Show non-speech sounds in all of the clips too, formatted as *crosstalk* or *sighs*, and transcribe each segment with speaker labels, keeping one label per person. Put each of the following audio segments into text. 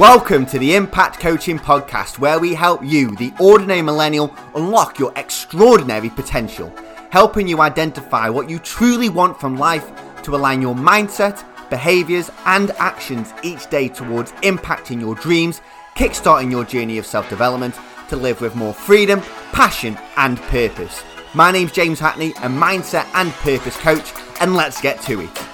Speaker 1: Welcome to the Impact Coaching Podcast, where we help you, the ordinary millennial, unlock your extraordinary potential, helping you identify what you truly want from life to align your mindset, behaviors, and actions each day towards impacting your dreams, kickstarting your journey of self development to live with more freedom, passion, and purpose. My name's James Hackney, a mindset and purpose coach, and let's get to it.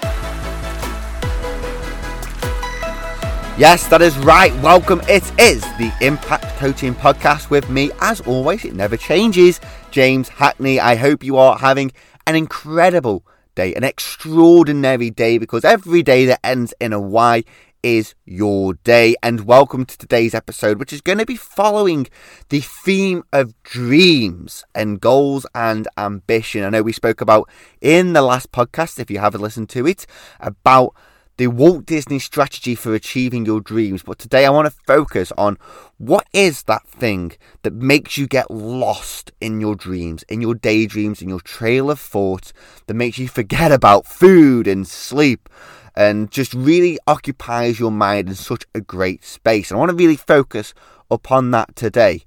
Speaker 1: Yes, that is right. Welcome. It is the Impact Coaching Podcast with me. As always, it never changes. James Hackney. I hope you are having an incredible day, an extraordinary day, because every day that ends in a Y is your day. And welcome to today's episode, which is going to be following the theme of dreams and goals and ambition. I know we spoke about in the last podcast, if you haven't listened to it, about the Walt Disney strategy for achieving your dreams. But today I want to focus on what is that thing that makes you get lost in your dreams, in your daydreams, in your trail of thought, that makes you forget about food and sleep and just really occupies your mind in such a great space. And I want to really focus upon that today.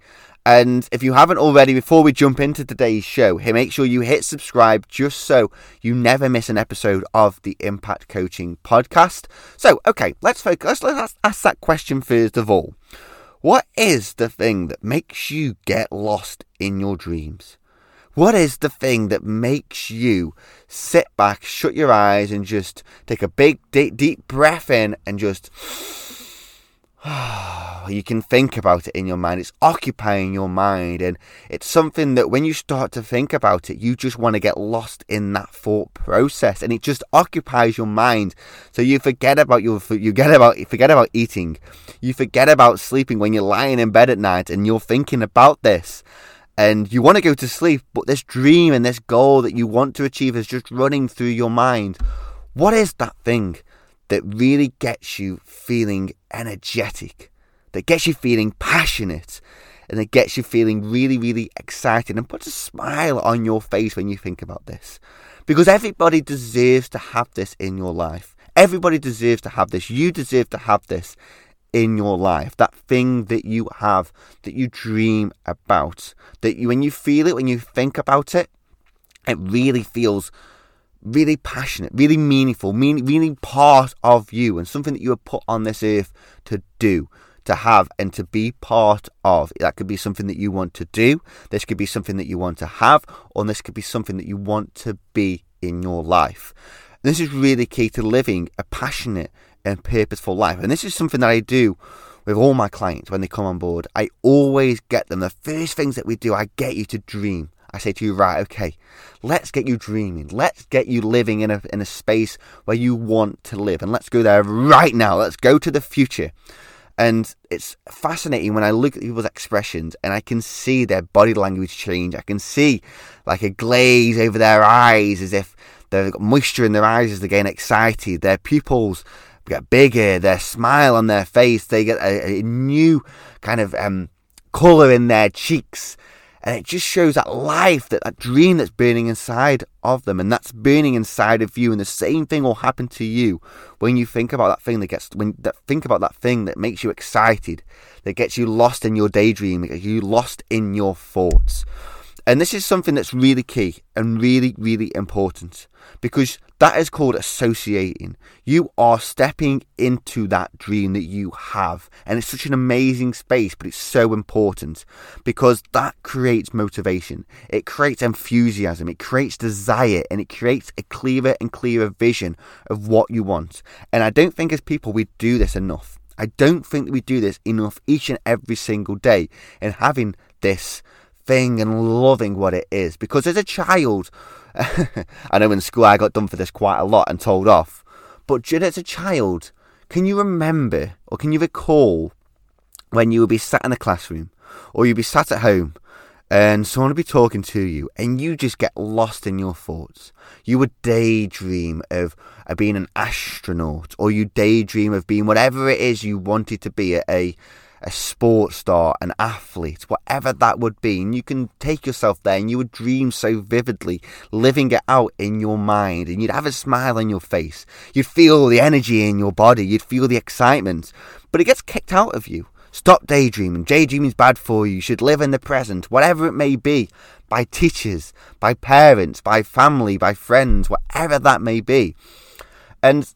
Speaker 1: And if you haven't already, before we jump into today's show, hey, make sure you hit subscribe just so you never miss an episode of the Impact Coaching Podcast. So, okay, let's focus. Let's ask that question first of all. What is the thing that makes you get lost in your dreams? What is the thing that makes you sit back, shut your eyes, and just take a big, deep, deep breath in and just *sighs* you can think about it in your mind. It's occupying your mind, and it's something that when you start to think about it, you just want to get lost in that thought process, and it just occupies your mind. So you forget about your you get about forget about eating, you forget about sleeping when you're lying in bed at night, and you're thinking about this. And you want to go to sleep, but this dream and this goal that you want to achieve is just running through your mind. What is that thing? That really gets you feeling energetic, that gets you feeling passionate, and that gets you feeling really, really excited and puts a smile on your face when you think about this. Because everybody deserves to have this in your life. Everybody deserves to have this. You deserve to have this in your life. That thing that you have, that you dream about, that you, when you feel it, when you think about it, it really feels really passionate, really meaningful, mean, really part of you and something that you were put on this earth to do, to have, and to be part of. That could be something that you want to do, this could be something that you want to have, or this could be something that you want to be in your life. This is really key to living a passionate and purposeful life. And this is something that I do with all my clients when they come on board. I always get them. The first things that we do, I get you to dream. I say to you, right, okay, let's get you dreaming. Let's get you living in a, in a space where you want to live. And let's go there right now. Let's go to the future. And it's fascinating when I look at people's expressions and I can see their body language change. I can see like a glaze over their eyes as if they've got moisture in their eyes as they get excited. Their pupils get bigger, their smile on their face, they get a, a new kind of um, colour in their cheeks and it just shows that life, that, that dream that's burning inside of them, and that's burning inside of you. And the same thing will happen to you when you think about that thing that gets when that think about that thing that makes you excited, that gets you lost in your daydream, that gets you lost in your thoughts. And this is something that's really key and really, really important because that is called associating. You are stepping into that dream that you have. And it's such an amazing space, but it's so important because that creates motivation. It creates enthusiasm. It creates desire and it creates a clearer and clearer vision of what you want. And I don't think as people we do this enough. I don't think that we do this enough each and every single day in having this thing and loving what it is. Because as a child, *laughs* I know in school I got done for this quite a lot and told off. But just as a child, can you remember or can you recall when you would be sat in the classroom or you'd be sat at home and someone would be talking to you and you just get lost in your thoughts. You would daydream of, of being an astronaut or you daydream of being whatever it is you wanted to be at a a sports star, an athlete, whatever that would be. And you can take yourself there and you would dream so vividly, living it out in your mind. And you'd have a smile on your face. You'd feel the energy in your body. You'd feel the excitement. But it gets kicked out of you. Stop daydreaming. Daydreaming's bad for you. You should live in the present, whatever it may be, by teachers, by parents, by family, by friends, whatever that may be. And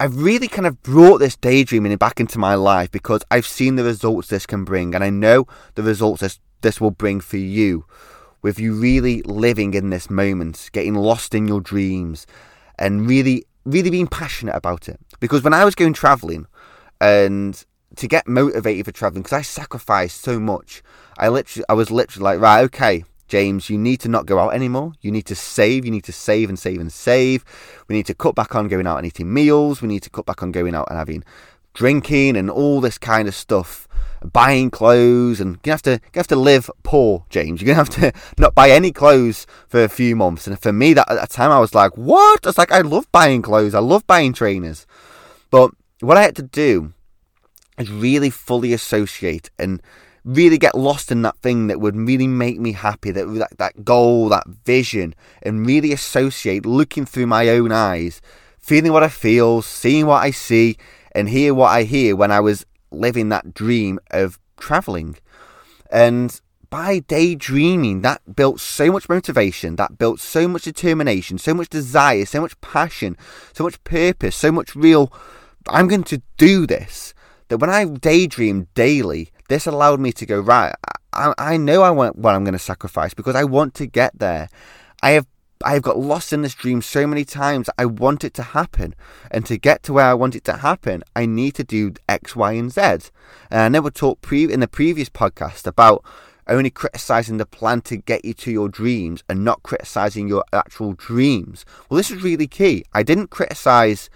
Speaker 1: I've really kind of brought this daydreaming back into my life because I've seen the results this can bring, and I know the results this, this will bring for you with you really living in this moment, getting lost in your dreams, and really, really being passionate about it. Because when I was going traveling and to get motivated for traveling, because I sacrificed so much, I literally, I was literally like, right, okay, James, you need to not go out anymore. You need to save. You need to save and save and save. We need to cut back on going out and eating meals. We need to cut back on going out and having drinking and all this kind of stuff. Buying clothes and you have to you have to live poor, James. You're gonna have to *laughs* not buy any clothes for a few months. And for me, that at that time, I was like, "What?" It's like, "I love buying clothes. I love buying trainers." But what I had to do is really fully associate and really get lost in that thing that would really make me happy, that, that, that goal, that vision, and really associate looking through my own eyes, feeling what I feel, seeing what I see, and hear what I hear when I was living that dream of traveling. And by daydreaming, that built so much motivation, that built so much determination, so much desire, so much passion, so much purpose, so much real. I'm going to do this. That when I daydream daily, this allowed me to go, right, I, I know I want what I'm going to sacrifice because I want to get there. I have I have got lost in this dream so many times. I want it to happen. And to get to where I want it to happen, I need to do X, Y, and Z. And I never talked pre- in the previous podcast about only criticizing the plan to get you to your dreams and not criticizing your actual dreams. Well, this is really key. I didn't criticize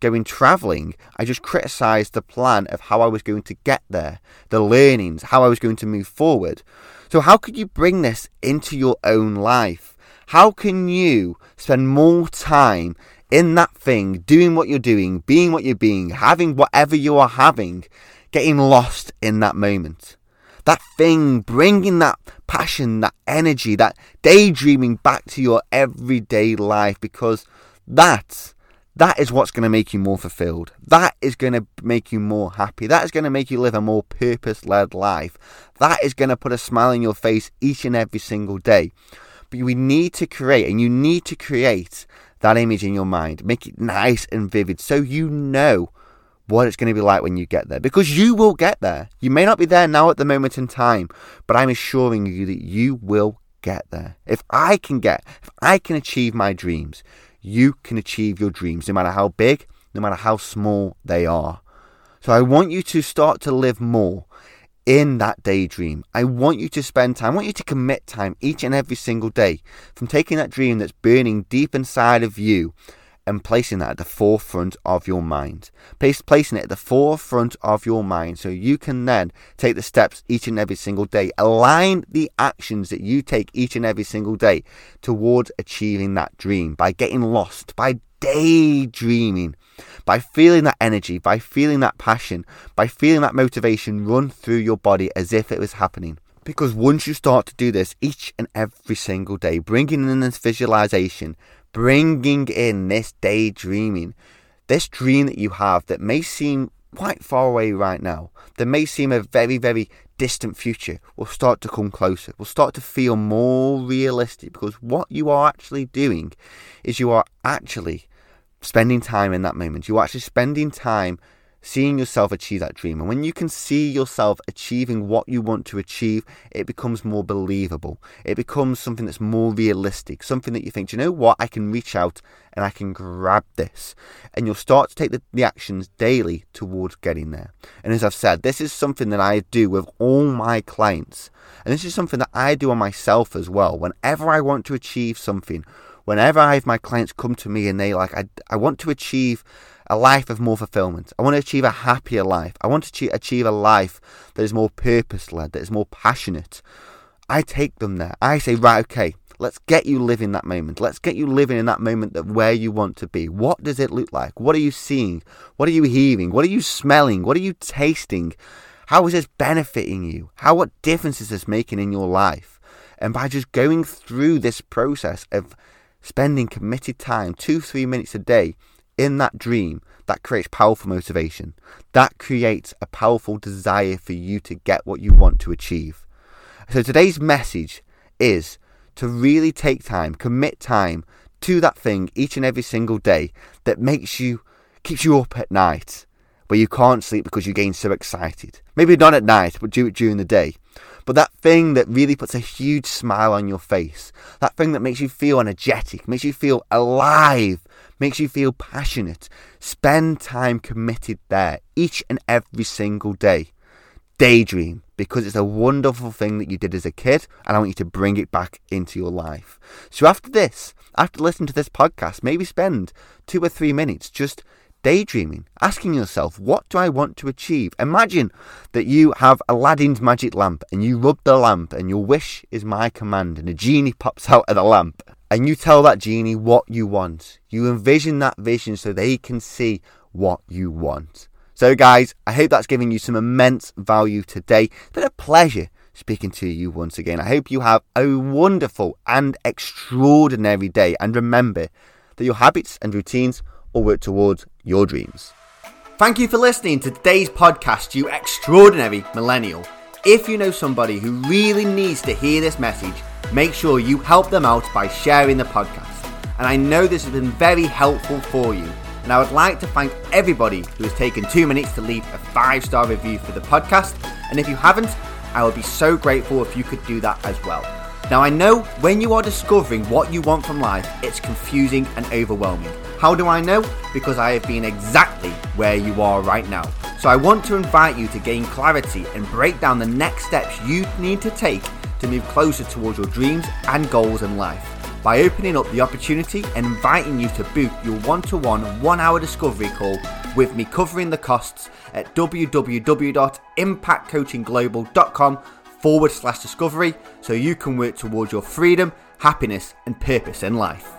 Speaker 1: going travelling, I just criticised the plan of how I was going to get there, the learnings, how I was going to move forward. So, how could you bring this into your own life? How can you spend more time in that thing, doing what you're doing, being what you're being, having whatever you are having, getting lost in that moment? That thing, bringing that passion, that energy, that daydreaming back to your everyday life because that that is what's going to make you more fulfilled. That is going to make you more happy. That is going to make you live a more purpose led life. That is going to put a smile on your face each and every single day. But we need to create, and you need to create that image in your mind. Make it nice and vivid so you know what it's going to be like when you get there. Because you will get there. You may not be there now at the moment in time, but I'm assuring you that you will get there. If I can get, if I can achieve my dreams, you can achieve your dreams, no matter how big, no matter how small they are. So I want you to start to live more in that daydream. I want you to spend time, I want you to commit time each and every single day from taking that dream that's burning deep inside of you and placing that at the forefront of your mind. Place, placing it at the forefront of your mind so you can then take the steps each and every single day. Align the actions that you take each and every single day towards achieving that dream by getting lost, by daydreaming, by feeling that energy, by feeling that passion, by feeling that motivation run through your body as if it was happening. Because once you start to do this each and every single day, bringing in this visualization, bringing in this daydreaming, this dream that you have that may seem quite far away right now, that may seem a very, very distant future, will start to come closer, will start to feel more realistic because what you are actually doing is you are actually spending time in that moment. You're actually spending time seeing yourself achieve that dream. And when you can see yourself achieving what you want to achieve, it becomes more believable. It becomes something that's more realistic, something that you think, you know what, I can reach out and I can grab this. And you'll start to take the, the actions daily towards getting there. And as I've said, this is something that I do with all my clients. And this is something that I do on myself as well. Whenever I want to achieve something, whenever I have my clients come to me and they like, I, I want to achieve a life of more fulfillment. I want to achieve a happier life. I want to achieve a life that is more purpose led, that is more passionate. I take them there. I say, right, okay, let's get you living that moment. Let's get you living in that moment that where you want to be. What does it look like? What are you seeing? What are you hearing? What are you smelling? What are you tasting? How is this benefiting you? How what difference is this making in your life? And by just going through this process of spending committed time, two, three minutes a day in that dream, that creates powerful motivation. That creates a powerful desire for you to get what you want to achieve. So today's message is to really take time, commit time to that thing each and every single day that makes you, keeps you up at night where you can't sleep because you're getting so excited. Maybe not at night, but do it during the day. But that thing that really puts a huge smile on your face, that thing that makes you feel energetic, makes you feel alive, makes you feel passionate, spend time committed there each and every single day. Daydream because it's a wonderful thing that you did as a kid, and I want you to bring it back into your life. So, after this, after listening to this podcast, maybe spend two or three minutes just daydreaming, asking yourself, what do I want to achieve? Imagine that you have Aladdin's magic lamp and you rub the lamp and your wish is my command and a genie pops out of the lamp and you tell that genie what you want. You envision that vision so they can see what you want. So guys, I hope that's giving you some immense value today. It's been a pleasure speaking to you once again. I hope you have a wonderful and extraordinary day and remember that your habits and routines all work towards your dreams. Thank you for listening to today's podcast, you extraordinary millennial. If you know somebody who really needs to hear this message, make sure you help them out by sharing the podcast. And I know this has been very helpful for you. And I would like to thank everybody who has taken two minutes to leave a five star review for the podcast. And if you haven't, I would be so grateful if you could do that as well. Now, I know when you are discovering what you want from life, it's confusing and overwhelming. How do I know? Because I have been exactly where you are right now. So I want to invite you to gain clarity and break down the next steps you need to take to move closer towards your dreams and goals in life. By opening up the opportunity and inviting you to book your one to one one hour discovery call with me covering the costs at www.impactcoachingglobal.com forward slash discovery so you can work towards your freedom, happiness, and purpose in life.